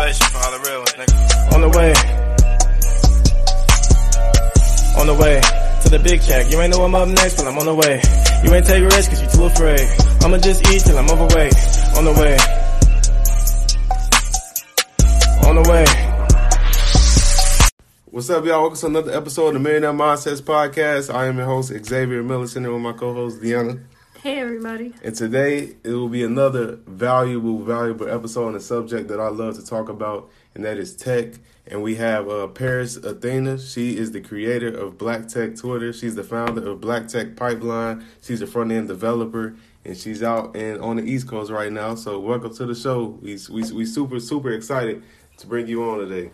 Motivation for all the real ones, nigga. On the way. On the way to the big check. You ain't know I'm up next, but I'm on the way. You ain't take risks cause you too afraid. I'ma just eat till I'm overweight. On the way. On the way. What's up, y'all? Welcome to another episode of the Millionaire Mindsets Podcast. I am your host, Xavier Miller, sitting here with my co host, Deanna. Hey everybody. And today it will be another valuable, valuable episode on a subject that I love to talk about, and that is tech. And we have uh, Pariss Athena. She is the creator of Black Tech Twitter. She's the founder of Black Tech Pipeline. She's a front end developer, and she's out and on the East Coast right now. So welcome to the show. We we we super super excited to bring you on today.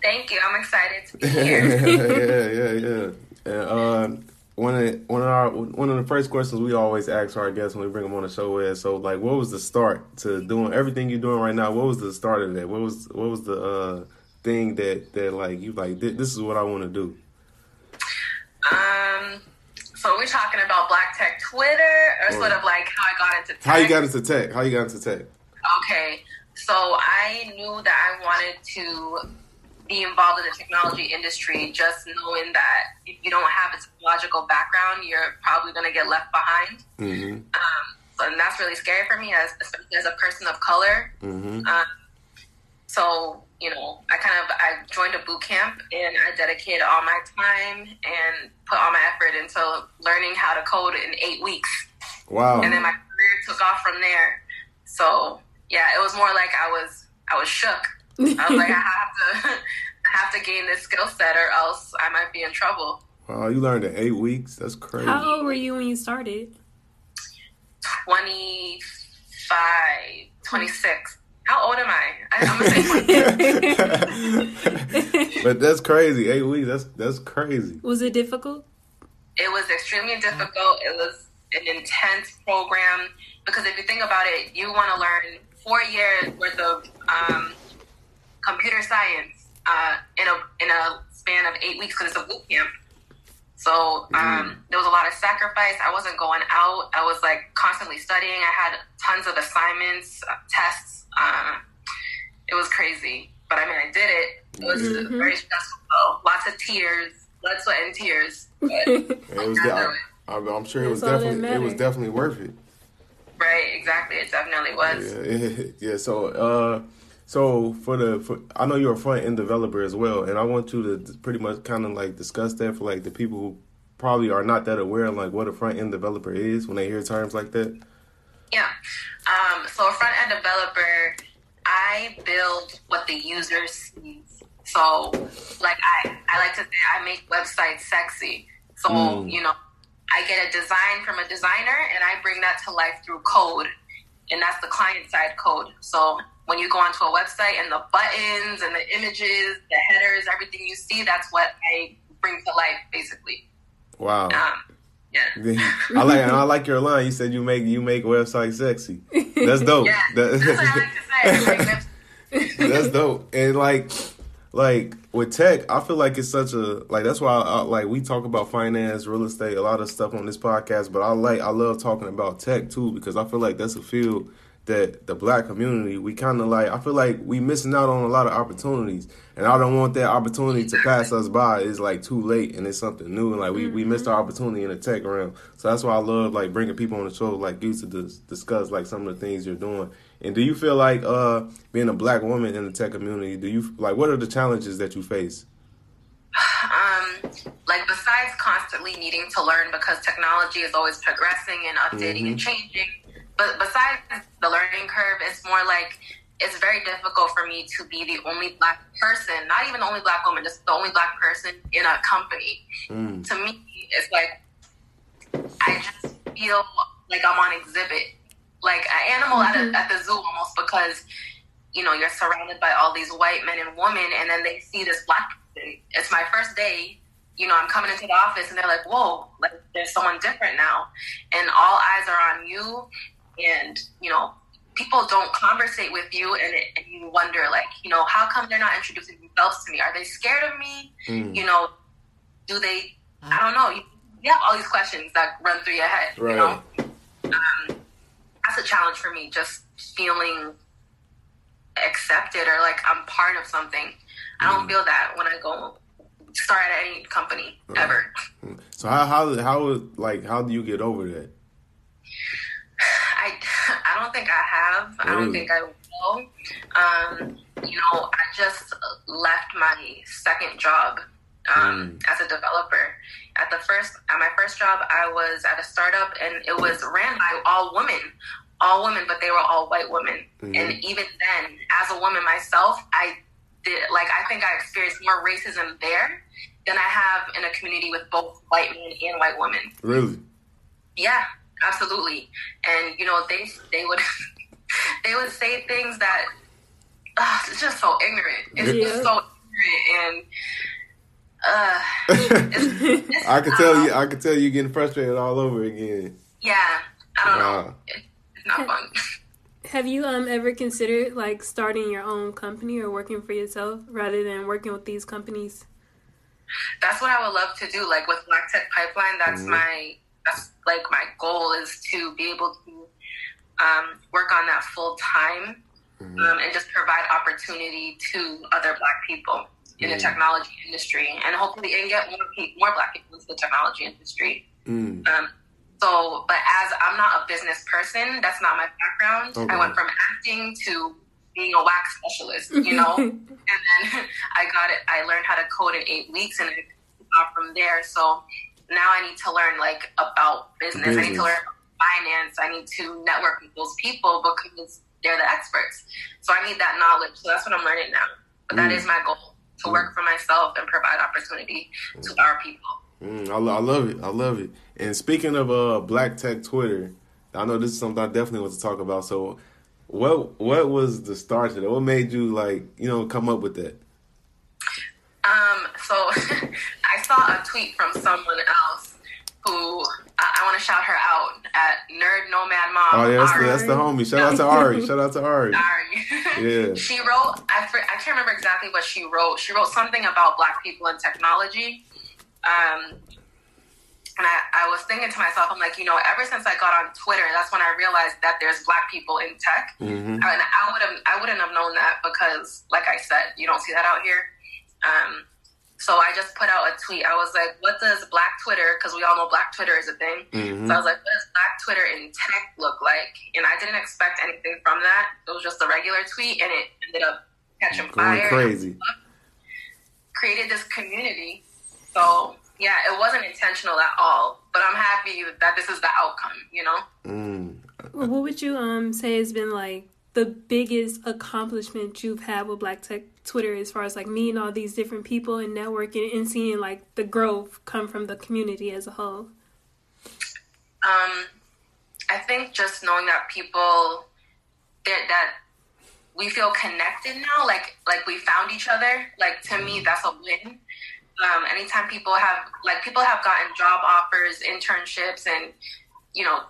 Thank you. I'm excited to be here. yeah, yeah, yeah. And uh, one of one of our one of the first questions we always ask our guests when we bring them on the show is so like what was the start to doing everything you're doing right now? What was the start of that? What was what was the uh, thing that that like you like this is what I want to do? Um. So we're talking about Black Tech Twitter, or sort of like how I got into tech. How you got into tech? How you got into tech? Okay. So I knew that I wanted to be involved in the technology industry, just knowing that if you don't have a technological background, you're probably going to get left behind. Mm-hmm. Um, so and that's really scary for me, as especially as a person of color. Mm-hmm. Um, so you know, I kind of I joined a boot camp and I dedicated all my time and put all my effort into learning how to code in eight weeks. Wow. And then my career took off from there. So yeah, it was more like I was I was shook. I was like, I have to I have to gain this skill set or else I might be in trouble. Wow, you learned in eight weeks. That's crazy. How old were you when you started? 25, 26. How old am I? I I'm gonna say 26. but that's crazy. Eight weeks. That's that's crazy. Was it difficult? it was extremely difficult. It was an intense program because if you think about it, you want to learn four years worth of um, computer science uh, in a in a span of eight weeks because it's a boot camp. So um, there was a lot of sacrifice. I wasn't going out. I was like constantly studying. I had tons of assignments, uh, tests. Uh, it was crazy, but I mean, I did it. It was very stressful. though. Lots of tears, blood, sweat, and tears. But It was. I got I, through it. I'm I'm sure it was That's definitely it was definitely worth it. Right, exactly. It definitely was. Yeah, yeah. So, uh, so for the, for, I know you're a front end developer as well, and I want you to pretty much kind of like discuss that for like the people who probably are not that aware of like what a front end developer is when they hear terms like that. Yeah. Um, so a front end developer, I build what the user sees. So, like I, I like to say, I make websites sexy. So Mm. you know, I get a design from a designer, and I bring that to life through code, and that's the client side code. So when you go onto a website and the buttons and the images, the headers, everything you see, that's what I bring to life, basically. Wow. Um, yeah. I like I like your line. You said you make you make websites sexy. That's dope. Yeah, That- that's what I like to say. I make websites That's dope. And like, like with tech, I feel like it's such a like. That's why I, like we talk about finance, real estate, a lot of stuff on this podcast. But I like I love talking about tech too because I feel like that's a field that the black community we kind of like. I feel like we missing out on a lot of opportunities, and I don't want that opportunity to pass us by. It's like too late, and it's something new, and like we, we missed our opportunity in the tech realm. So that's why I love like bringing people on the show like you to dis- discuss like some of the things you're doing. And do you feel like uh being a black woman in the tech community? Do you like what are the challenges that you face? um, like besides constantly needing to learn because technology is always progressing and updating and changing. But besides the learning curve, it's more like it's very difficult for me to be the only black person, not even the only black woman, just the only black person in a company. Mm. To me, it's like I just feel like I'm on exhibit, like an animal at, a, mm-hmm. at the zoo almost because you know you're surrounded by all these white men and women, and then they see this black person. It's my first day. You know, I'm coming into the office, and they're like, "Whoa, like there's someone different now," and all eyes are on you, and you know. People don't conversate with you, and, it, and you wonder, like, you know, how come they're not introducing themselves to me? Are they scared of me? Mm. You know, do they? I don't know. You, you have all these questions that run through your head. You Right. know, um, that's a challenge for me. Just feeling accepted or like I'm part of something. I don't mm. feel that when I go start at any company ever. Mm. So how how how like how do you get over that? I I don't think I have. I don't think I will. Um, you know, I just left my second job um, as a developer. At the first, at my first job, I was at a startup, and it was ran by all women, all women, but they were all white women. And even then, as a woman myself, I did like I think I experienced more racism there than I have in a community with both white men and white women. Really? Yeah, absolutely. And you know, they they would they would say things that uh, it's just so ignorant. It's Yeah. just so ignorant and uh, it's, it's, I can tell you I can tell you getting frustrated all over again. Yeah, I don't know. Wow. It, it's not fun. Have you um ever considered like starting your own company or working for yourself rather than working with these companies? that's what I would love to do. Like with Black Tech Pipeline, that's my that's like my goal is to be able to um, work on that full time um, and just provide opportunity to other Black people in the technology industry, and hopefully and get more pe- more Black people into the technology industry. Mm. Um, so, but as I'm not a business person, that's not my background. Okay. I went from acting to being a wax specialist, you know, and then I got it. I learned how to code in eight weeks, and I got from there. So now I need to learn like about business. I need to learn about finance. I need to network with those people because they're the experts. So I need that knowledge. So that's what I'm learning now. But that is my goal to work for myself and provide opportunity to our people. Mm, I, I love it. I love it. And speaking of uh, Black Tech Twitter, I know this is something I definitely want to talk about. So, what what was the start to that? What made you like you know come up with that? Um, so I saw a tweet from someone else who I, I want to shout her out at Nerd Nomad Mom. Oh yeah, that's the, that's the homie. Shout out to Ari. Shout out to Ari. Ari. Yeah. she wrote. I I can't remember exactly what she wrote. She wrote something about Black people and technology. Um, and I, I was thinking to myself, I'm like, you know, ever since I got on Twitter, that's when I realized that there's Black people in tech. hmm and I would have I wouldn't have known that because, like I said, you don't see that out here. Um, so I just put out a tweet. I was like, "What does Black Twitter? Because we all know Black Twitter is a thing." hmm So I was like, "What does Black Twitter in tech look like?" And I didn't expect anything from that. It was just a regular tweet, and it ended up catching Going fire. crazy. Created this community. So yeah, it wasn't intentional at all. But I'm happy that this is the outcome. You know. Mm. Well, what would you um say has been like the biggest accomplishment you've had with Black Tech Twitter as far as like meeting all these different people and networking and seeing like the growth come from the community as a whole? Um, I think just knowing that people that that we feel connected now, like like we found each other. Like to me, that's a win. Um, anytime people have like people have gotten job offers, internships, and you know,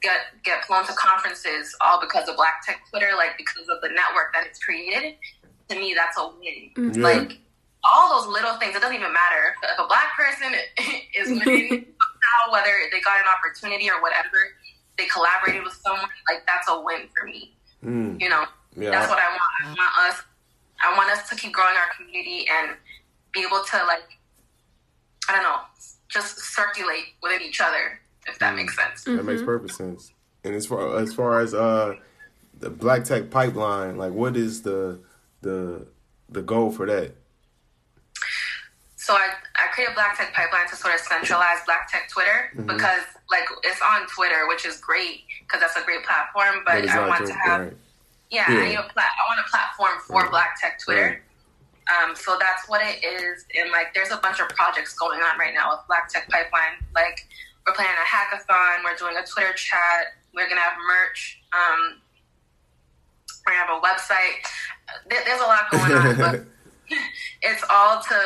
get get flown to conferences all because of Black Tech Twitter, like because of the network that it's created. To me, that's a win. Yeah. Like all those little things, it doesn't even matter if a black person is winning now, whether they got an opportunity or whatever, they collaborated with someone. Like that's a win for me. Mm. You know, Yeah, that's what I want. I want us. I want us to keep growing our community and be able to like, I don't know, just circulate within each other. If that makes sense. That makes perfect sense. And as far as far as uh the Black Tech pipeline, like what is the the the goal for that? So I, I created Black Tech Pipeline to sort of centralize Black Tech Twitter Mm-hmm. because like it's on Twitter, which is great because that's a great platform. But it's I want to- to have right. yeah, Yeah. I need a plat- I want a platform for Right. Black Tech Twitter. Right. Um, so that's what it is. And like, there's a bunch of projects going on right now with Black Tech Pipeline. Like, we're planning a hackathon. We're doing a Twitter chat. We're gonna have merch. Um, we're gonna have a website. There- There's a lot going on, but it's all to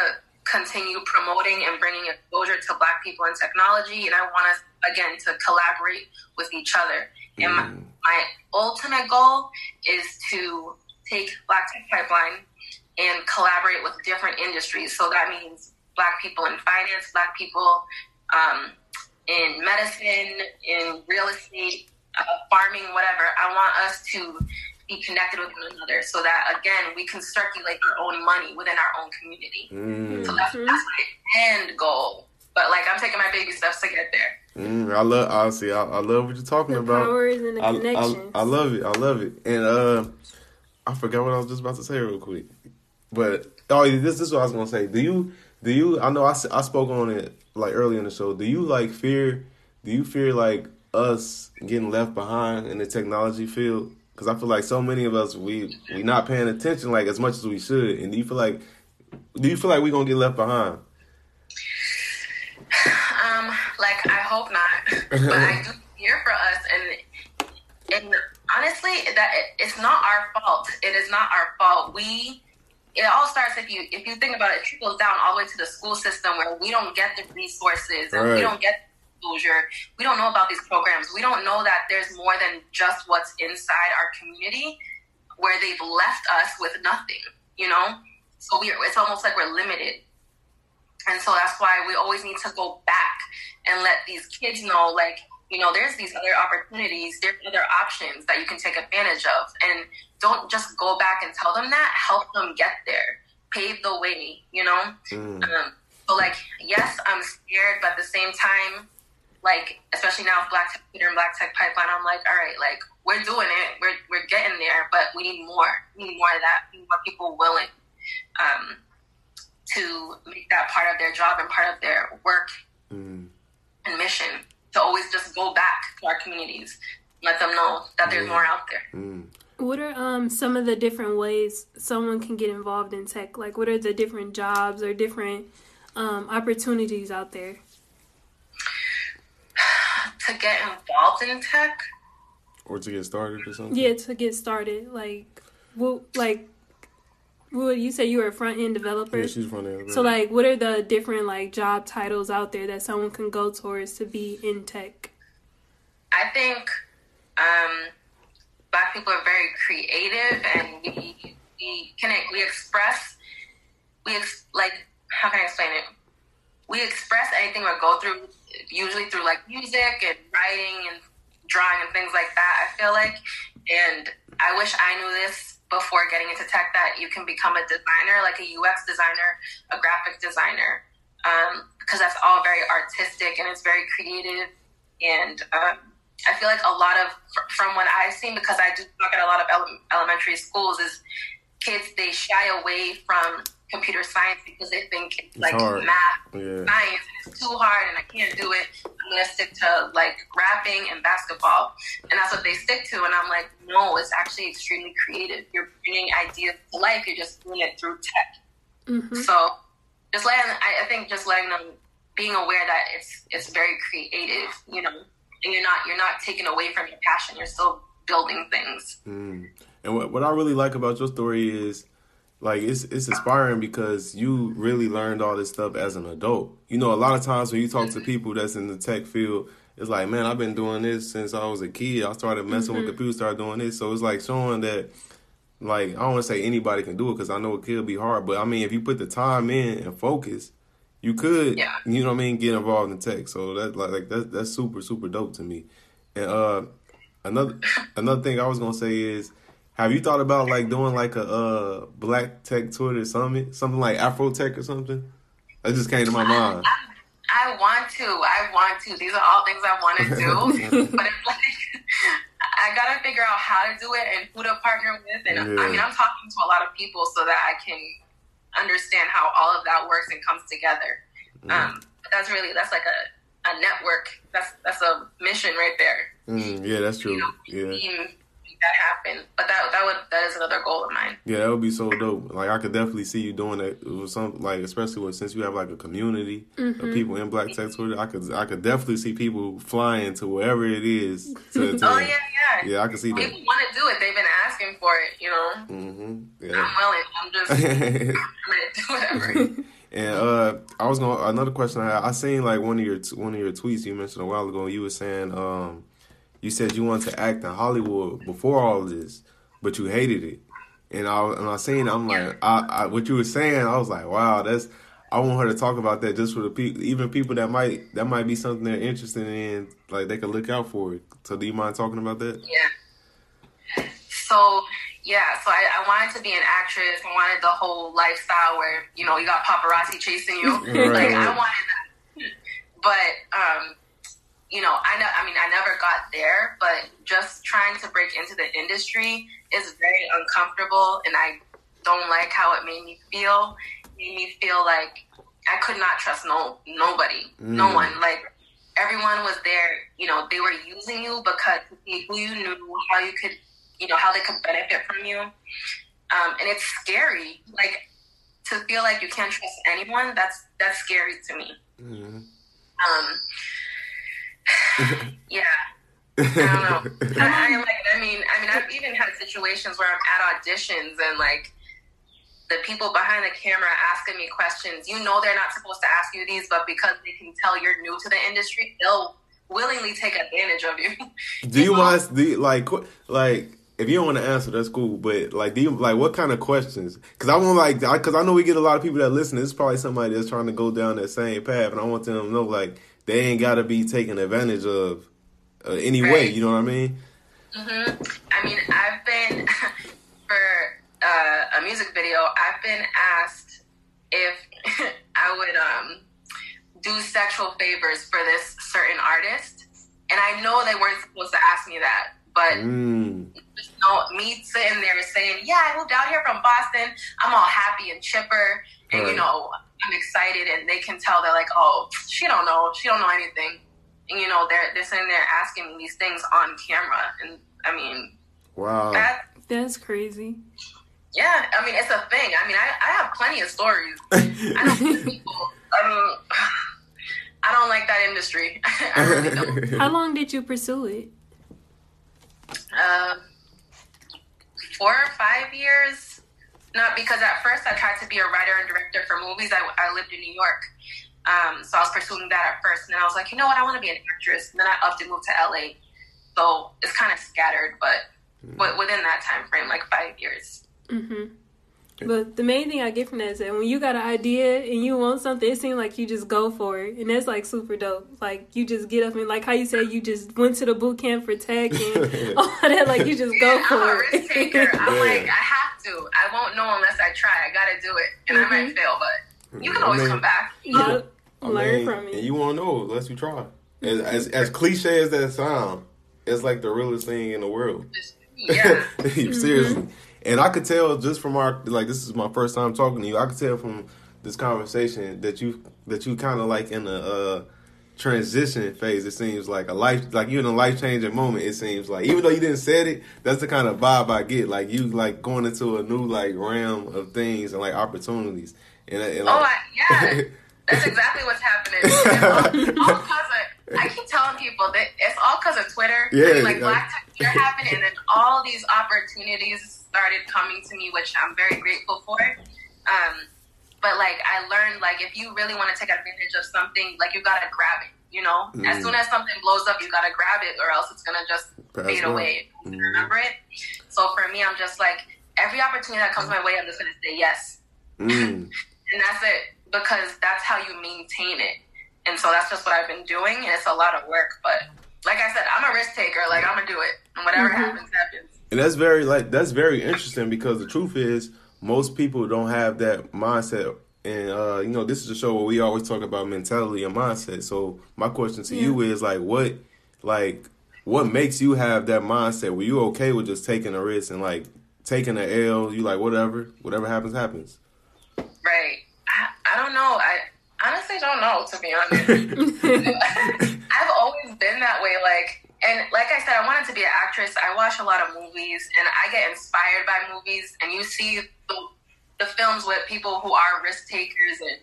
continue promoting and bringing exposure to Black people in technology. And I want us again to collaborate with each other. And my, my ultimate goal is to take Black Tech Pipeline and collaborate with different industries. So that means Black people in finance, Black people um, in medicine, in real estate, uh, farming, whatever. I want us to be connected with one another so that, again, we can circulate our own money within our own community. Mm, So that's, that's my end goal. But like, I'm taking my baby steps to get there. mm, I love honestly, I, I love what you're talking The about. power is in the I, I. I love it. I love it. And uh I forgot what I was just about to say real quick. But oh, this, this is what I was gonna say. Do you do you? I know I, I spoke on it like early in the show. Do you like fear? Do you fear like us getting left behind in the technology field? Because I feel like so many of us we we not paying attention like as much as we should. And do you feel like do you feel like we gonna get left behind? Um, like I hope not, but I do fear for us, and and honestly, that it, it's not our fault. It is not our fault. We it all starts if you if you think about it, it trickles down all the way to the school system where we don't get the resources and Right. we don't get exposure. We don't know about these programs. We don't know that there's more than just what's inside our community where they've left us with nothing. You know, so we it's almost like we're limited. And so that's why we always need to go back and let these kids know, like, you know, there's these other opportunities, there's other options that you can take advantage of. And don't just go back and tell them that, help them get there, pave the way, you know? Mm. Um, so, like, yes, I'm scared, but at the same time, like, especially now with Black Tech Twitter and Black Tech Pipeline, I'm like, all right, like, we're doing it, we're, we're getting there, but we need more. We need more of that. We need more people willing. Um, to make that part of their job and part of their work Mm. and mission to always just go back to our communities, let them know that there's more out there. Mm. What are um some of the different ways someone can get involved in tech? Like, what are the different jobs or different um, opportunities out there? To get involved in tech, Or to get started or something. Yeah, to get started, like, what, like, what you say you were a front end developer? Yeah, she's from there. so, like, what are the different like job titles out there that someone can go towards to be in tech? I think um, Black people are very creative and we we can we express we ex- like how can I explain it? We express anything we go through usually through like music and writing and drawing and things like that. I feel like, and I wish I knew this before getting into tech that you can become a designer, like a UX designer, a graphic designer, um, because that's all very artistic and it's very creative. And um, I feel like a lot of from what I've seen because I do look at a lot of ele- elementary schools is kids they shy away from computer science because they think it's, like hard. math, Yeah. science, and it's too hard and I can't do it. I'm gonna stick to like rapping and basketball, and that's what they stick to. And I'm like, no, it's actually extremely creative. You're bringing ideas to life. You're just doing it through tech. hmm So just letting, I, I think just letting them, being aware that it's it's very creative, you know, and you're not you're not taking away from your passion. You're still building things. Mm. And what, what I really like about your story is like it's it's inspiring because you really learned all this stuff as an adult. You know, a lot of times when you talk to people that's in the tech field it's like, man, I've been doing this since I was a kid. I started messing with computers, started doing this. So it's like showing that, like, I don't want to say anybody can do it because I know it could be hard. But I mean, if you put the time in and focus, you could, Yeah. you know what I mean, get involved in tech. So that like, like that's that's super super dope to me. And uh, another another thing I was gonna say is, have you thought about like doing like a uh Black Tech Twitter Summit, something like Afro Tech or something? That just came to my mind. I want to. I want to. These are all things I want to do. but it's like I gotta figure out how to do it and who to partner with. And Yeah. I mean, I'm talking to a lot of people so that I can understand how all of that works and comes together. Um, but that's really that's like a, a network. That's that's a mission right there. Mm, yeah, that's true. You know, Yeah. make that happen. But that that would that is another goal of mine. Yeah, that would be so dope. Like I could definitely see you doing that with some like especially with since you have like a community of people in Black Tech Twitter. I could I could definitely see people flying to wherever it is to attend. Oh yeah, yeah. Yeah, I can see that. People want to do it. They've been asking for it. You know, Mm-hmm. Yeah. I'm willing. I'm just I'm gonna do whatever. and uh, I was to another question I had. I seen like one of your t- one of your tweets you mentioned a while ago. You were saying um, you said you wanted to act in Hollywood before all of this, but you hated it. And I and I seen I'm like I, I what you were saying. I was like, wow, that's. I want her to talk about that just for the people, even people that might that might be something they're interested in, like they could look out for it. So, do you mind talking about that? Yeah. So yeah, so I, I wanted to be an actress. I wanted the whole lifestyle where you know you got paparazzi chasing you. Right, like I wanted that, but um, you know, I know. I mean, I never got there, but just trying to break into the industry is very uncomfortable, and I don't like how it made me feel. It made me feel like I could not trust no nobody, no Mm. one. Like everyone was there. You know, they were using you because to see who you knew, how you could, you know, how they could benefit from you. Um, and it's scary. Like to feel like you can't trust anyone. That's that's scary to me. hmm Um, yeah. I don't know. I, I like, I mean, I mean, I've even had situations where I'm at auditions and like the people behind the camera asking me questions. You know, they're not supposed to ask you these, but because they can tell you're new to the industry, they'll willingly take advantage of you. Do you? Do you, like like if you don't want to answer, that's cool. But like, do you like what kind of questions? Because I want like because I, know we get a lot of people that listen. It's probably somebody that's trying to go down that same path, and I want them to know like they ain't got to be taken advantage of uh, any way. You know what I mean? hmm I mean, I've been for uh, a music video. I've been asked if I would um, do sexual favors for this certain artist, and I know they weren't supposed to ask me that, but Mm. you know, me sitting there saying, "Yeah, I moved out here from Boston. I'm all happy and chipper, and Right. you know, I'm excited." And they can tell they're like, "Oh, she don't know. She don't know anything." And you know, they're they're sitting there asking me these things on camera, and I mean, Wow. that That's crazy. yeah, I mean, it's a thing. I mean, I I have plenty of stories. I know people. I mean, I don't like that industry. I really don't. How long did you pursue it? Um, four or five years. Not because at first I tried to be a writer and director for movies. I, I lived in New York. Um, so I was pursuing that at first. And then I was like, you know what? I want to be an actress. And then I upped and moved to LA. So it's kind of scattered, but wi- within that time frame, like five years. hmm But the main thing I get from that is that when you got an idea and you want something, it seems like you just go for it, and that's like super dope. Like you just get up and like how you said you just went to the boot camp for tech and all that. Like you just go Yeah, for I'm a it. risk taker. I'm Yeah. like, I have to. I won't know unless I try. I got to do it. And I might mm-hmm. fail, but you can I always mean- come back. Yep. I Learn mean, from it. And you won't know unless you try. As, mm-hmm. as as cliche as that sound, it's like the realest thing in the world. Yeah. Mm-hmm. Seriously. And I could tell just from our like this is my first time talking to you. I could tell from this conversation that you that you kind of like in a uh, transition phase. It seems like a life like you're in a life changing moment. It seems like even though you didn't say it, that's the kind of vibe I get. Like you like going into a new like realm of things and like opportunities. And, and Oh, I, yeah. That's exactly what's happening. All, all of, I keep telling people that it's all because of Twitter. I Yeah, mean, like. Black Twitter happened, and then all these opportunities started coming to me, which I'm very grateful for. Um, but like I learned, like if you really want to take advantage of something, like you gotta grab it. You know, Mm. as soon as something blows up, you gotta grab it, or else it's gonna just Pass fade on. away. Mhm. Remember it. So for me, I'm just like every opportunity that comes my way, I'm just gonna say yes, Mm. and that's it because that's how you maintain it. And so that's just what I've been doing, and it's a lot of work. But like I said, I'm a risk taker. Like I'm gonna do it, and whatever happens, happens. And that's very like that's very interesting because the truth is most people don't have that mindset. And uh, you know, this is a show where we always talk about mentality and mindset. So my question to you is like what like what makes you have that mindset? Were you okay with just taking a risk and like taking an L, you like whatever, whatever happens, happens. Right. I, I don't know. I honestly don't know, to be honest. I've always been that way. Like, and like I said, I wanted to be an actress. I watch a lot of movies and I get inspired by movies. And you see the, the films with people who are risk takers and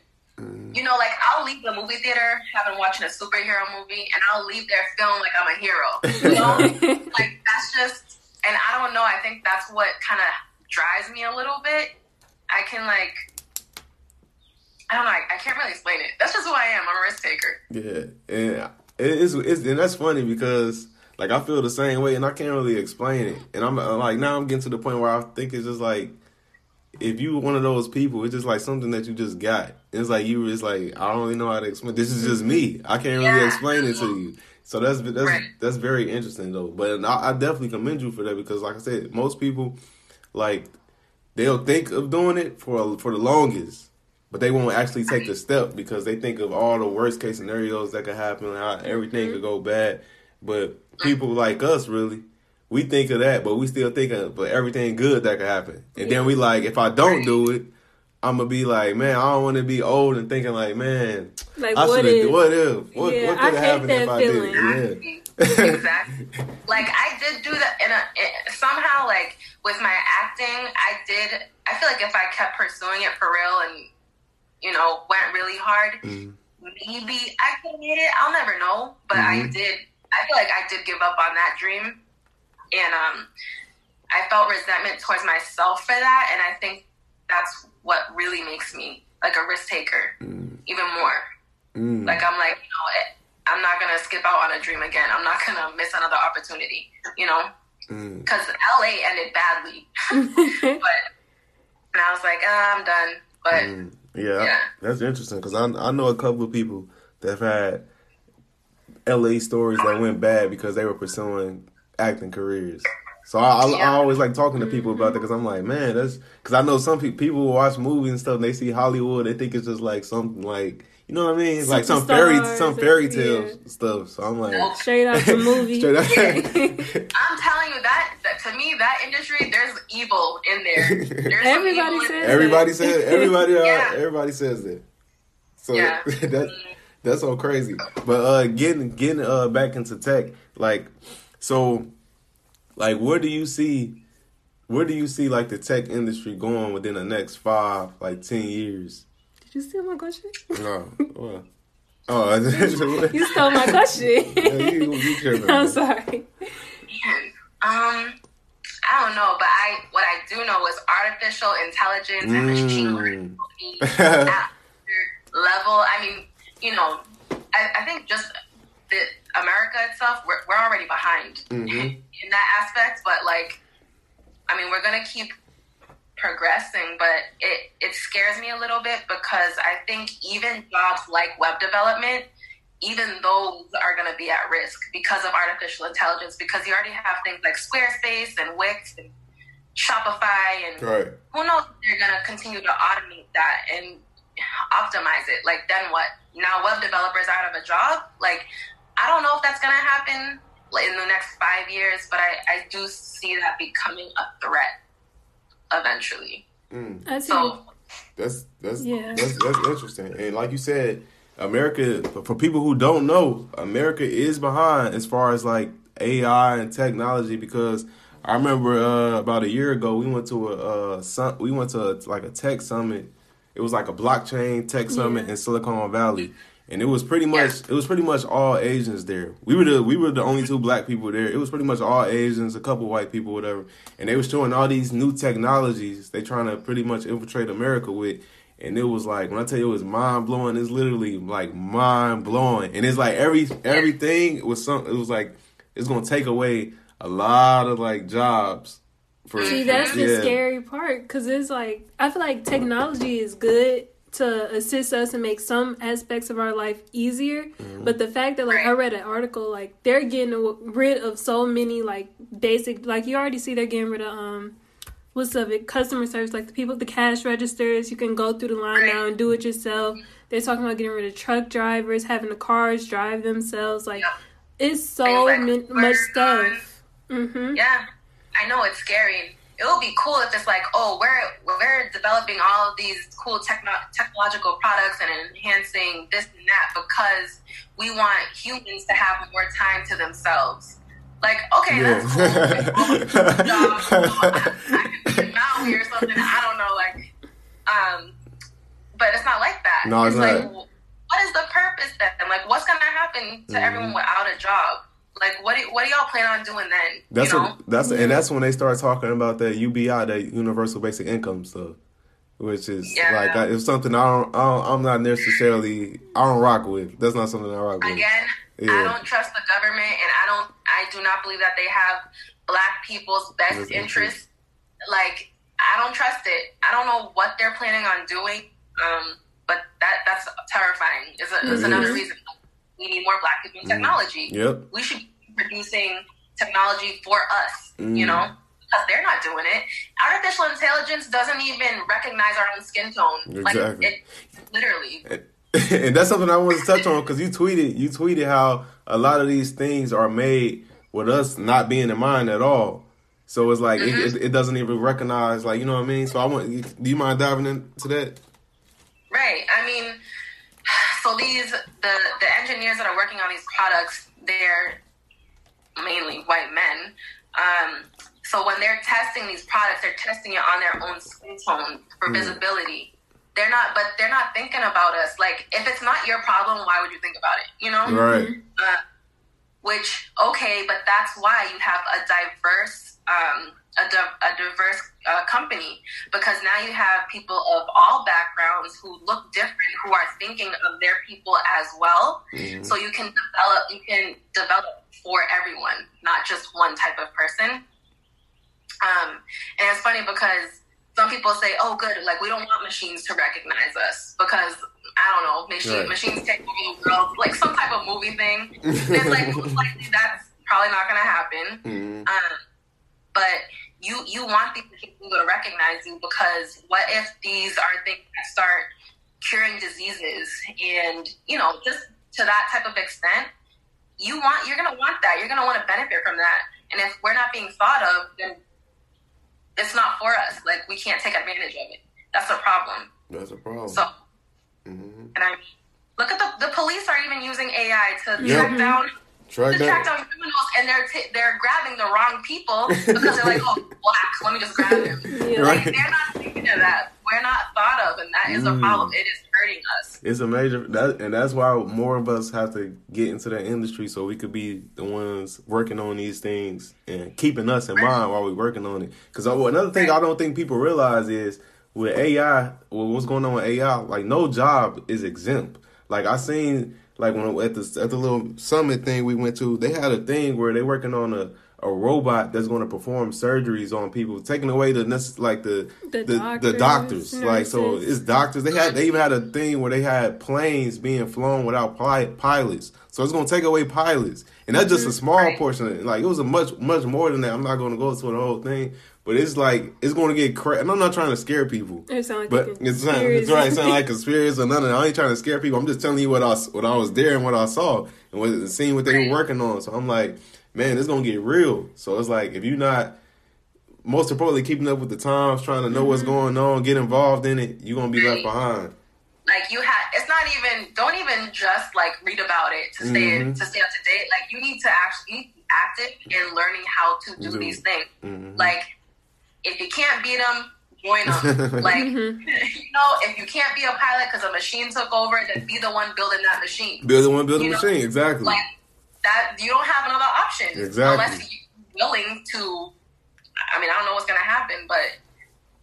mm. you know, like I'll leave the movie theater having watching a superhero movie, and I'll leave there feeling like I'm a hero. You know, like that's just, and I don't know. I think that's what kind of drives me a little bit. I can like, I don't know. I, I can't really explain it. That's just who I am. I'm a risk taker. Yeah, and it is, it's, and that's funny because like I feel the same way, and I can't really explain it. And I'm uh, like now I'm getting to the point where I think it's just like if you one of those people, it's just like something that you just got. It's like you, it's like I don't really know how to explain. This is just me. I can't really Yeah. explain it to you. So that's that's Right. that's very interesting though. But I, I definitely commend you for that because, like I said, most people like they'll think of doing it for for the longest, but they won't actually take the step because they think of all the worst case scenarios that could happen, how everything could mm-hmm. go bad. But people like us, really, we think of that, but we still think of but everything good that could happen. And then we like, if I don't do it, I'm gonna be like, man, I don't want to be old and thinking like, man, Like, I what if? What if? What, Yeah, what could have happened if I feeling. did? Yeah. exactly. Like I did do that in a it, somehow like with my acting, I did. I feel like if I kept pursuing it for real and you know went really hard, Mhm. maybe I could have made it. I'll never know, but I Mhm. did. I feel like I did give up on that dream, and um, I felt resentment towards myself for that, and I think that's what really makes me like a risk taker even more. Mm. Like I'm like, you know, I'm not gonna skip out on a dream again. I'm not gonna miss another opportunity. You know, Mm. because LA ended badly, but and I was like, ah, I'm done. But Mm. Yeah, Yeah. that's interesting because I I know a couple of people that have had L.A. stories that went bad because they were pursuing acting careers. So I, I, I always like talking to people about that because I'm like, man, that's because I know some people people watch movies and stuff. and They see Hollywood, they think it's just like something like you know what I mean, like some fairy some fairy tale yeah. stuff. So I'm like, Straight out the movie. straight up. I'm telling you that, that to me, that industry, there's evil in there. There's Everybody evil in says there. Everybody says everybody uh, Yeah. everybody says that. So Yeah. that that's so crazy. But uh getting getting uh back into tech, like so like where do you see where do you see like the tech industry going within the next five, like ten years? Did you steal my question? No. Well, oh, You stole my question. Yeah, you- you I'm sorry. Man, um, I don't know, but I what I do know is artificial intelligence and machine learning Mm. will be at level. I mean, you know, I, I think just the America itself, we're we're already behind Mhm. in that aspect. But like, I mean, we're gonna keep progressing, but it it scares me a little bit because I think even jobs like web development, even those are going to be at risk because of artificial intelligence. Because you already have things like Squarespace and Wix and Shopify, and right. who knows if they're going to continue to automate that and optimize it. Like then what? Now web developers out of a job? Like I don't know if that's going to happen in the next five years, but I, I do see that becoming a threat eventually. Mm. So That's that's Yeah. that's that's interesting. And like you said, America for people who don't know, America is behind as far as like AI and technology because I remember uh, about a year ago we went to a uh, we went to a, like a tech summit. It was like a blockchain tech summit Yeah. in Silicon Valley. And it was pretty much it was pretty much all Asians there. We were the we were the only two black people there. It was pretty much all Asians, a couple white people, whatever. And they were showing all these new technologies they trying to pretty much infiltrate America with. And it was like when I tell you it was mind blowing, it's literally like mind blowing, and it's like every everything was some. It was like it's gonna take away a lot of like jobs. For, See, that's yeah. the scary part because it's like I feel like technology is good to assist us and make some aspects of our life easier. Mm-hmm. But the fact that like I read an article like they're getting rid of so many like basic like you already see they're getting rid of um what's up? it customer service like the people at the cash registers you can go through the line now and do it yourself. They're talking about getting rid of truck drivers, having the cars drive themselves. Like it's so like min- much stuff. Mm-hmm. Yeah, I know it's scary it would be cool if it's like, oh, we're we're developing all of these cool techno- technological products and enhancing this and that because we want humans to have more time to themselves. Like, okay, yeah. that's cool. something. I don't know, like, um, but it's not like that. No, it's, it's like, what is the purpose then? Like, what's gonna happen to mm-hmm. everyone without a job? Like, what do, what do y'all plan on doing then? That's you know? what, that's and that's when they start talking about that UBI, that universal basic income stuff, which is yeah. like it's something I don't, I am not necessarily I don't rock with. That's not something I rock with. Again, yeah. I don't trust the government, and I don't I do not believe that they have black people's best interests. Like I don't trust it. I don't know what they're planning on doing. Um, but that that's terrifying. Is it's another reason we need more black people in mm-hmm. technology. Yep. We should be producing technology for us, mm. you know, because they're not doing it. Artificial intelligence doesn't even recognize our own skin tone. Exactly. Like, it, literally. And that's something I want to touch on because you tweeted you tweeted how a lot of these things are made with us not being in mind at all. So it's like mm-hmm. it, it, doesn't even recognize, like you know what I mean. So I want. Do you mind diving into that? Right. I mean, so these the the engineers that are working on these products, they're mainly white men. Um, so when they're testing these products, they're testing it on their own skin tone for mm. visibility. They're not, but they're not thinking about us. Like, if it's not your problem, why would you think about it? You know, right? Uh, which okay, but that's why you have a diverse um, a, di- a diverse uh, company. Because now you have people of all backgrounds who look different who are thinking of their people as well. Mm-hmm. so you can develop you can develop for everyone not just one type of person. Um, and it's funny because some people say oh good like we don't want machines to recognize us. Because I don't know, machine, right. machines take over the world, like some type of movie thing. It's like, likely that's probably not going to happen. Mm-hmm. Um, but you you want these people to recognize you because what if these are things that start curing diseases and you know just to that type of extent you want you're gonna want that you're gonna want to benefit from that and if we're not being thought of then it's not for us like we can't take advantage of it that's a problem that's a problem so mm-hmm. and i mean, look at the the police are even using ai to yep. track down Track to track down criminals, and they're t- they're grabbing the wrong people because they're like, oh, black, let me just grab him. Yeah. Like they're not thinking of that. We're not thought of, and that is mm. a problem. It is hurting us. It's a major that, and that's why more of us have to get into that industry so we could be the ones working on these things and keeping us in right. mind while we're working on it. Because another thing I don't think people realize is with AI, well, what's going on with AI? Like, no job is exempt. Like I seen like when at the at the little summit thing we went to, they had a thing where they're working on a a robot that's going to perform surgeries on people, taking away the like the the, the doctors, the doctors. like so it's doctors. They had they even had a thing where they had planes being flown without pilots. So it's going to take away pilots, and that's just a mm-hmm. small portion. of it. Like it was a much much more than that. I'm not going to go through the whole thing, but it's like it's going to get crazy. And I'm not trying to scare people. It sounds like but it's, not, it's right. It sounds like conspiracy or none of that. I ain't trying to scare people. I'm just telling you what I what I was there and what I saw and what seeing what they were working on. So I'm like, man, it's gonna get real. So it's like if you're not most importantly keeping up with the times, trying to know mm-hmm. what's going on, get involved in it, you're gonna be left behind. Like you have, it's not even. Don't even just like read about it to stay mm-hmm. to stay up to date. Like you need to actually be active in learning how to do, do. these things. Mm-hmm. Like if you can't beat them, join them. like, mm-hmm. you know, if you can't be a pilot because a machine took over, then be the one building that machine. Be the one building the machine, exactly. Like that, you don't have another option. Exactly. Unless you're willing to. I mean, I don't know what's gonna happen, but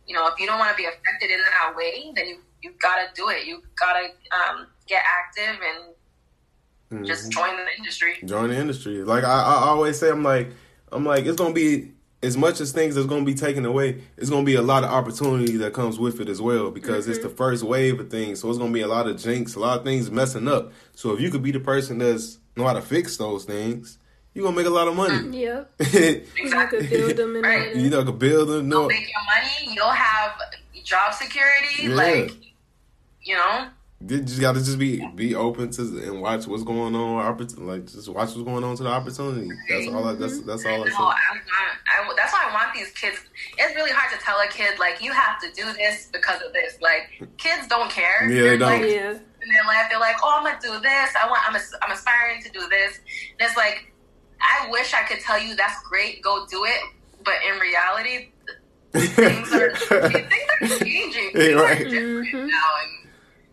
you know, if you don't want to be affected in that way, then you you gotta do it. You gotta um, get active and Mm-hmm. just join the industry. join the industry. Like I, I always say, I'm like, I'm like, it's gonna be as much as things is gonna be taken away. It's gonna be a lot of opportunity that comes with it as well because it's the mm-hmm. first wave of things. So it's gonna be a lot of jinx, a lot of things messing up. So if you could be the person that's know how to fix those things, you're gonna make a lot of money. Uh, yep. you You could build them and all Right. that. know, could build them. You'll make your money. You'll have job security. Yeah. Like, you know, you just gotta just be be open to and watch what's going on. oppor- Like just watch what's going on to the opportunity. That's all. I, that's that's all I No, say. I'm not. I, that's why I want these kids. It's really hard to tell a kid like you have to do this because of this. Like kids don't care. Yeah, they They're, like, don't. Yeah. in their life, they're like, "Oh, I'm gonna do this. I want. I'm. I'm aspiring to do this." And it's like, I wish I could tell you that's great. Go do it. But in reality, things are things are changing. Yeah, Things right. are different Mhm. now, and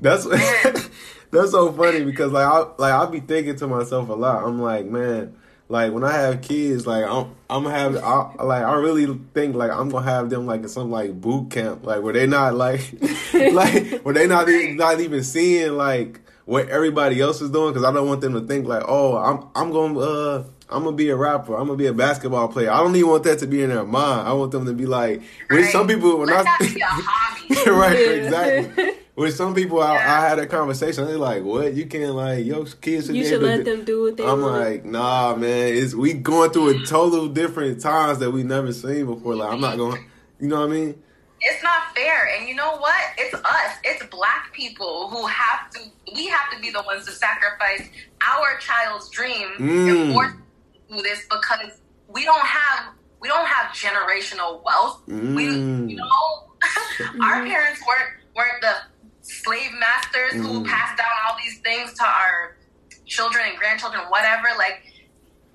That's that's so funny because like I like I'll be thinking to myself a lot. I'm like, man, like when I have kids, like I'm I'm gonna have I, like I really think like I'm gonna have them like in some like boot camp, like where they not like like where they not even, not even seeing like what everybody else is doing because I don't want them to think like, oh, I'm I'm gonna uh I'm gonna be a rapper, I'm gonna be a basketball player. I don't even want that to be in their mind. I want them to be like, which some people when let I that be a hobby. right, exactly. With some people, I, I had a conversation. They're like, "What? You can't like your kids should You should let them do what they I'm want. like, "Nah, man. It's we going through a total different times that we never seen before. Like, I'm not going. You know what I mean? it's not fair. And you know what? It's us. It's black people who have to. We have to be the ones to sacrifice our child's dream Mm. and force them to do this because we don't have we don't have generational wealth. We, Mm. you know, our parents weren't weren't the slave masters who Mm. passed down all these things to our children and grandchildren, whatever. Like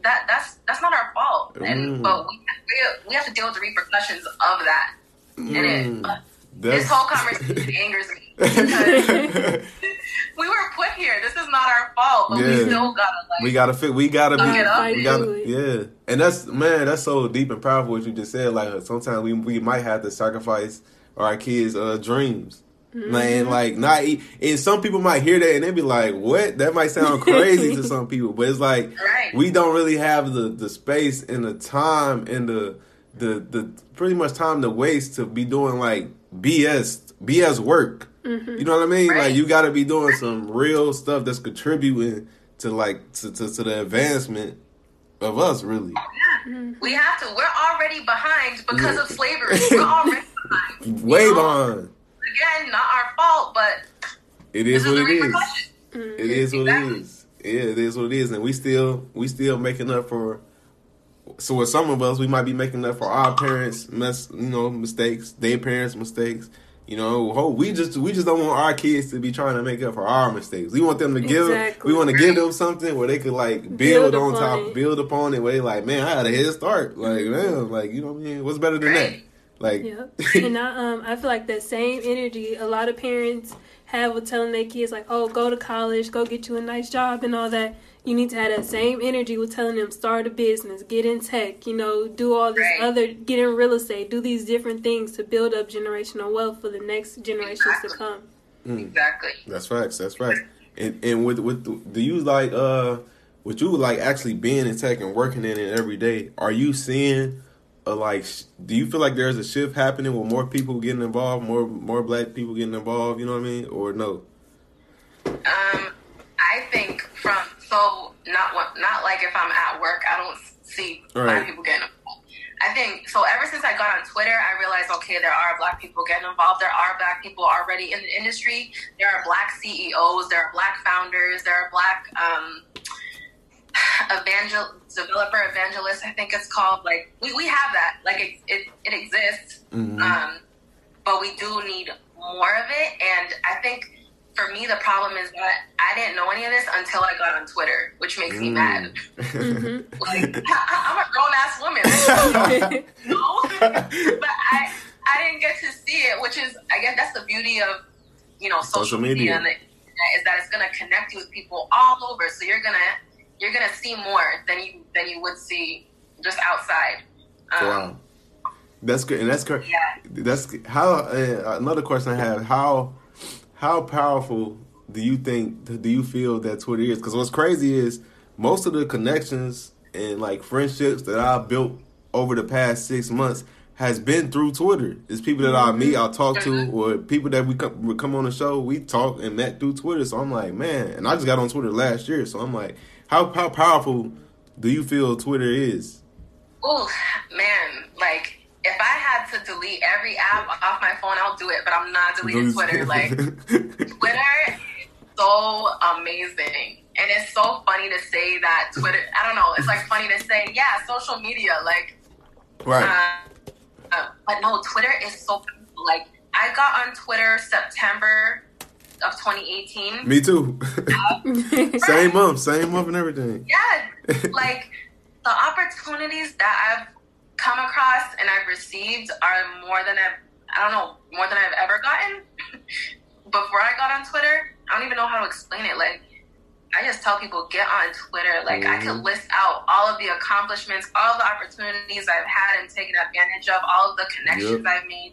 that. That's that's not our fault. Mm. And but we we, we have to deal with the repercussions of that. And it, Mm. this whole conversation angers me because we were put here. This is not our fault, but we still gotta like. we gotta fit. We gotta Suck it up. be. We gotta. Yeah, and that's man. That's so deep and powerful what you just said. Like sometimes we we might have to sacrifice our kids' uh, dreams. Mm-hmm. Man, like not. And some people might hear that and they'd be like, "What?" That might sound crazy to some people, but it's like Right. we don't really have the the space and the time and the the the pretty much time to waste to be doing like BS BS work. You know what I mean? Like you got to be doing some real stuff that's contributing to like to, to, to the advancement of us really. Yeah, we have to. We're already behind because of slavery. We're already behind. Way You know? behind. Again, not our fault, but It is what it is. It is what it is. Yeah, it is what it is, and we still we still making up for. So with some of us, we might be making up for our parents' mess, you know, mistakes, their parents' mistakes. You know, we just we just don't want our kids to be trying to make up for our mistakes. We want them to give. Exactly. We want to give them something where they could like build, Build on top, it. build upon it. Where they like, man, I had a head start. Like, man, like you know what I mean? What's better than that? Like, Yep. and I um I feel like that same energy a lot of parents have with telling their kids like, oh, go to college, go get you a nice job and all that. You need to have that same energy with telling them start a business, get in tech, you know, do all this Right. other, get in real estate, do these different things to build up generational wealth for the next generations to Exactly. come. Exactly. That's facts. That's facts. And and with with do you like uh with you like actually being in tech and working in it every day? Are you seeing a like? Do you feel like there's a shift happening with more people getting involved, more more black people getting involved? You know what I mean? Or no? Um, I think from so not what not like if I'm at work, I don't see Right. black people getting involved. I think so. Ever since I got on Twitter, I realized okay, there are black people getting involved. There are black people already in the industry. There are black CEOs. There are black founders. There are black um, evangel developer evangelists. I think it's called. Like we, we have that. Like it it, it exists. Mhm. Um, but we do need more of it. And I think for me, the problem is that I didn't know any of this until I got on Twitter, which makes me mad. Mm. Like, I'm a grown ass woman. I but I I didn't get to see it, which is I guess that's the beauty of you know social, Social media, media. and the, is that it's gonna connect you with people all over. So you're gonna you're gonna see more than you than you would see just outside. Um, wow. That's good, and that's correct. Yeah. That's how. Uh, another question I have: How how powerful do you think do you feel that Twitter is? Because what's crazy is most of the connections and like friendships that I built over the past six months has been through Twitter. It's people that I meet, I talk to, mm-hmm. or people that we come, we come on the show, we talk and met through Twitter. So I'm like, man, and I just got on Twitter last year, so I'm like, how how powerful do you feel Twitter is? Oh man, like if I had to delete every app off my phone, I'll do it. But I'm not deleting Twitter. Like Twitter is so amazing, and it's so funny to say that Twitter. I don't know. It's like funny to say, yeah, social media. Like, right. Uh, uh, but no, Twitter is so like I got on Twitter September of 2018. Me too. same month, same month, and everything. Yeah, like the opportunities that I've come across and I've received are more than I've I don't know more than I've ever gotten. Before I got on Twitter, I don't even know how to explain it. Like I just tell people get on Twitter. Like mm-hmm. I could list out all of the accomplishments, all the opportunities I've had and taken advantage of, all of the connections yep. I've made.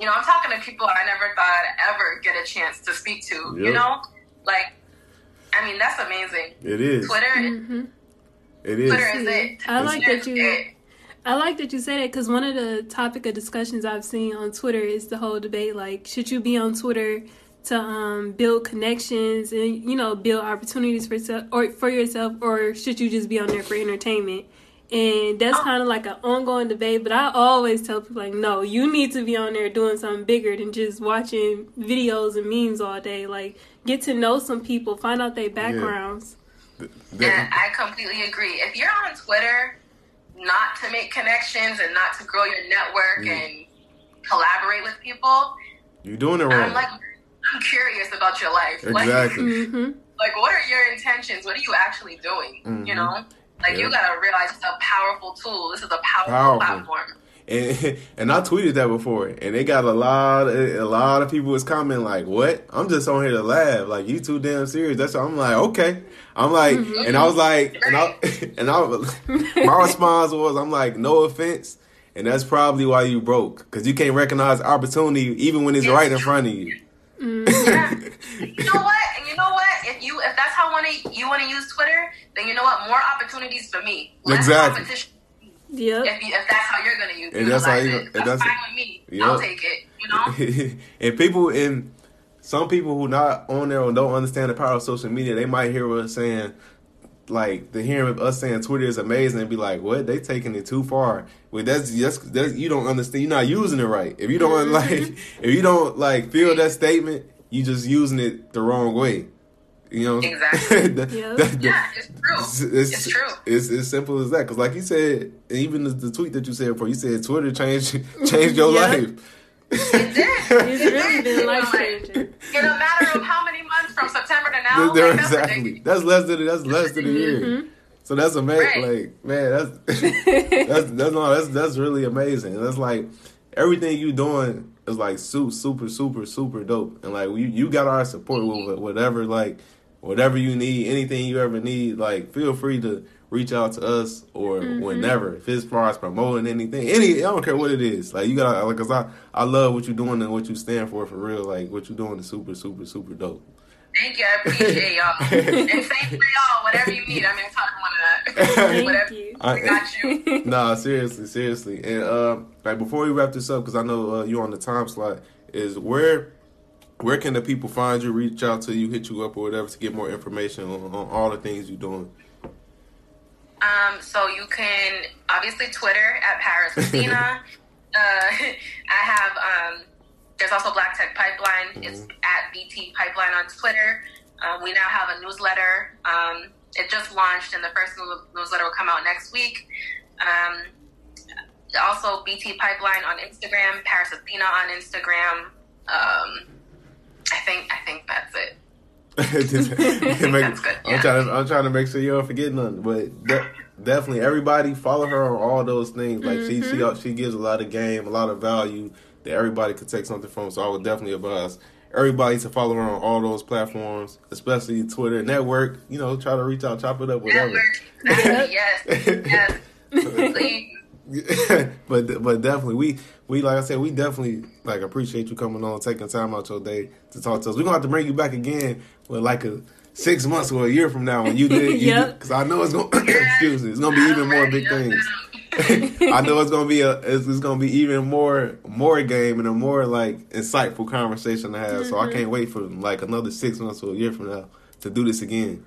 You know, I'm talking to people I never thought I'd ever get a chance to speak to. Yep. You know, like I mean that's amazing. It is Twitter. Mm-hmm. It is. Twitter is it. I like that you. I like that you say that because one of the topic of discussions I've seen on Twitter is the whole debate like, should you be on Twitter to um, build connections and you know build opportunities for yourself or for yourself, or should you just be on there for entertainment? And that's oh. kind of like an ongoing debate. But I always tell people like, no, you need to be on there doing something bigger than just watching videos and memes all day. Like, get to know some people, find out their backgrounds. Yeah and I completely agree. If you're on Twitter, not to make connections and not to grow your network mm. and collaborate with people, you're doing it wrong. I'm like, I'm curious about your life. Exactly. Like, mm-hmm. like what are your intentions? What are you actually doing? Mm-hmm. You know, like yep. you gotta realize it's a powerful tool. This is a powerful, powerful. platform. And, and I tweeted that before, and they got a lot, a lot of people was commenting like, "What? I'm just on here to laugh. Like you too damn serious." That's what I'm like, okay. I'm like, mm-hmm. and I was like, and I, and I, my response was, I'm like, no offense, and that's probably why you broke, because you can't recognize opportunity even when it's right in front of you. Mm-hmm. Yeah. you know what? And you know what? If you if that's how want to you want to use Twitter, then you know what? More opportunities for me. Less exactly. competition yeah. If, if that's how you're gonna use it, that's how you. That's, that's fine with me. Yep. I'll take it. You know. and people and some people who not on there or don't understand the power of social media, they might hear us saying, like, the hearing of us saying Twitter is amazing and be like, what? They taking it too far. Well, that's just that's you don't understand. You're not using it right. If you don't mm-hmm. like, if you don't like feel that statement, you just using it the wrong way. You know, exactly. that, yep. that, yeah, it's true. It's, it's, true. It's as simple as that. Because, like you said, even the, the, tweet that you said before, you said Twitter changed changed your life. It did. It's really been life changing. In a matter of how many months from September to now? There, like, exactly. That's, less than that's less than a year. Mm-hmm. So that's amazing. Right. Like man, that's that's that's no, that's that's really amazing. That's like everything you doing is like super super super super dope. And like you you got our support with whatever like whatever you need, anything you ever need, like feel free to reach out to us or mm-hmm. whenever. If it's far as promoting anything, any I don't care what it is. Like you got like cause I I love what you're doing and what you stand for for real. Like what you're doing is super super super dope. Thank you. I appreciate y'all. and same for y'all. Whatever you need, I'm in touch one of that. Thank Whatever. you. I, got you. nah, seriously, seriously. And uh, like before we wrap this up, because I know uh, you're on the time slot, is where where can the people find you, reach out to you, hit you up or whatever to get more information on, on all the things you're doing? Um, so you can obviously Twitter at Pariss Athena. uh, I have um, there's also Black Tech Pipeline. Mm-hmm. It's at BT Pipeline on Twitter. Um, we now have a newsletter. Um, it just launched, and the first newsletter will come out next week. Um, also, BT Pipeline on Instagram, Pariss Athena on Instagram. Um, I think I think that's it. make, that's good. Yeah. I'm trying. To, I'm trying to make sure you don't forget nothing. But de- definitely, everybody follow her on all those things. Like mm-hmm. she, she, mm-hmm. she gives a lot of game, a lot of value that everybody could take something from. So I would definitely advise everybody to follow her on all those platforms, especially Twitter, network. You know, try to reach out, chop it up, whatever. yes, yes, please. but but definitely we we like I said we definitely like appreciate you coming on, taking time out your day to talk to us. We're gonna have to bring you back again with like a six months or a year from now when you did, Yep. because I know it's gonna excuse me, it's gonna be even more big things. I know it's gonna be a it's, it's gonna be even more more game and a more like insightful conversation to have. So I mm-hmm. can't wait for like another six months or a year from now to do this again.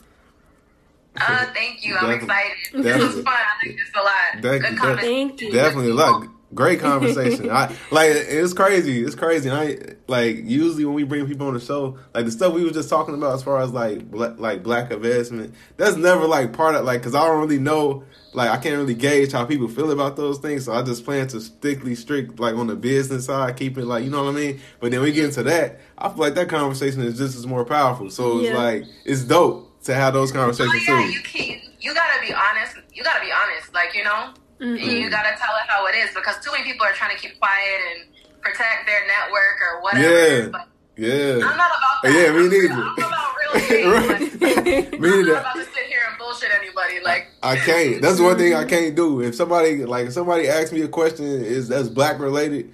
Uh, thank you. I'm excited. This was fun. I like this a lot. Thank Good you. comment. Thank you. Definitely a lot. Great conversation. I like it's crazy. It's crazy. And I like usually when we bring people on the show, like the stuff we were just talking about as far as like black, like black investment, that's never like part of like because I don't really know. Like I can't really gauge how people feel about those things, so I just plan to strictly strict like on the business side, keep it like you know what I mean. But then we get into that, I feel like that conversation is just as more powerful. So it's Yeah. like it's dope to have those Well, conversations yeah, too. you can, you gotta be honest. You gotta be honest. Like you know, Mm-hmm. you gotta tell it how it is because too many people are trying to keep quiet and protect their network or whatever. Yeah. But Yeah, I'm not about that. Yeah, me I'm neither. I'm about real things. Like, me I'm neither. not about to sit here and bullshit anybody. Like, I can't. That's one thing I can't do. If somebody like if somebody asks me a question is that's black related,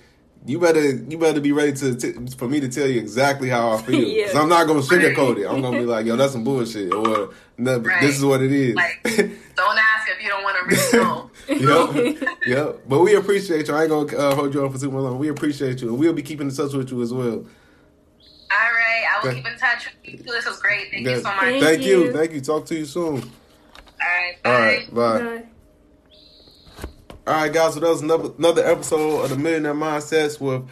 you better you better be ready to t- for me to tell you exactly how I feel. Yeah. 'Cause I'm not gonna sugarcoat it. I'm gonna be like, yo, that's some bullshit, or no, Right. this is what it is. like, don't ask if you don't want to really know. yep, yep. But we appreciate you. I ain't gonna uh, hold you on for too long. We appreciate you, and we'll be keeping in touch with you as well. All right, I will Okay. keep in touch with you. This was great. Thank you so much. Thank Thank you. you. Thank you. Talk to you soon. All right, bye. All right, bye. Bye. All right, guys. So that was another, another episode of the Millionaire Mindsets with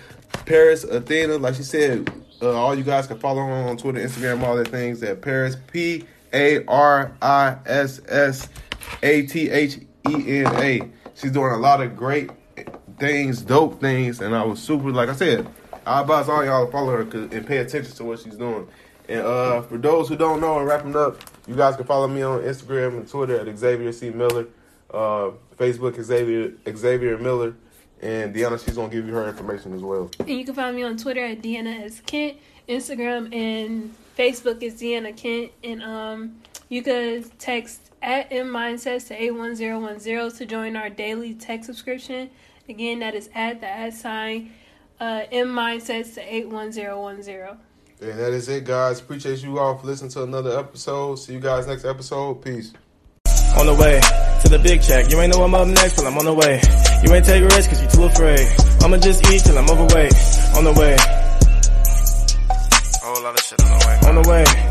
Pariss Athena. Like she said, uh, all you guys can follow her on Twitter, Instagram, all that things at Pariss P A R I S S A T H E N A. She's doing a lot of great things, dope things, and I was super. Like I said, I advise all y'all to follow her and pay attention to what she's doing. And uh, for those who don't know, and wrapping up, you guys can follow me on Instagram and Twitter at Xavier C Miller, uh, Facebook Xavier Xavier Miller, and Deanna. She's gonna give you her information as well. And you can find me on Twitter at Deanna S. Kent, Instagram and Facebook is Deanna Kent. And um, you could text at M Mindsets to 81010 to join our daily text subscription. Again, that is at the at sign uh, M Mindsets to 81010. And that is it, guys. Appreciate you all for listening to another episode. See you guys next episode. Peace. On the way to the big check. You ain't know I'm up next, but I'm on the way. You ain't take risks cause you too afraid. I'ma just eat till I'm overweight. On the way. Whole lot of shit on the way. On the way.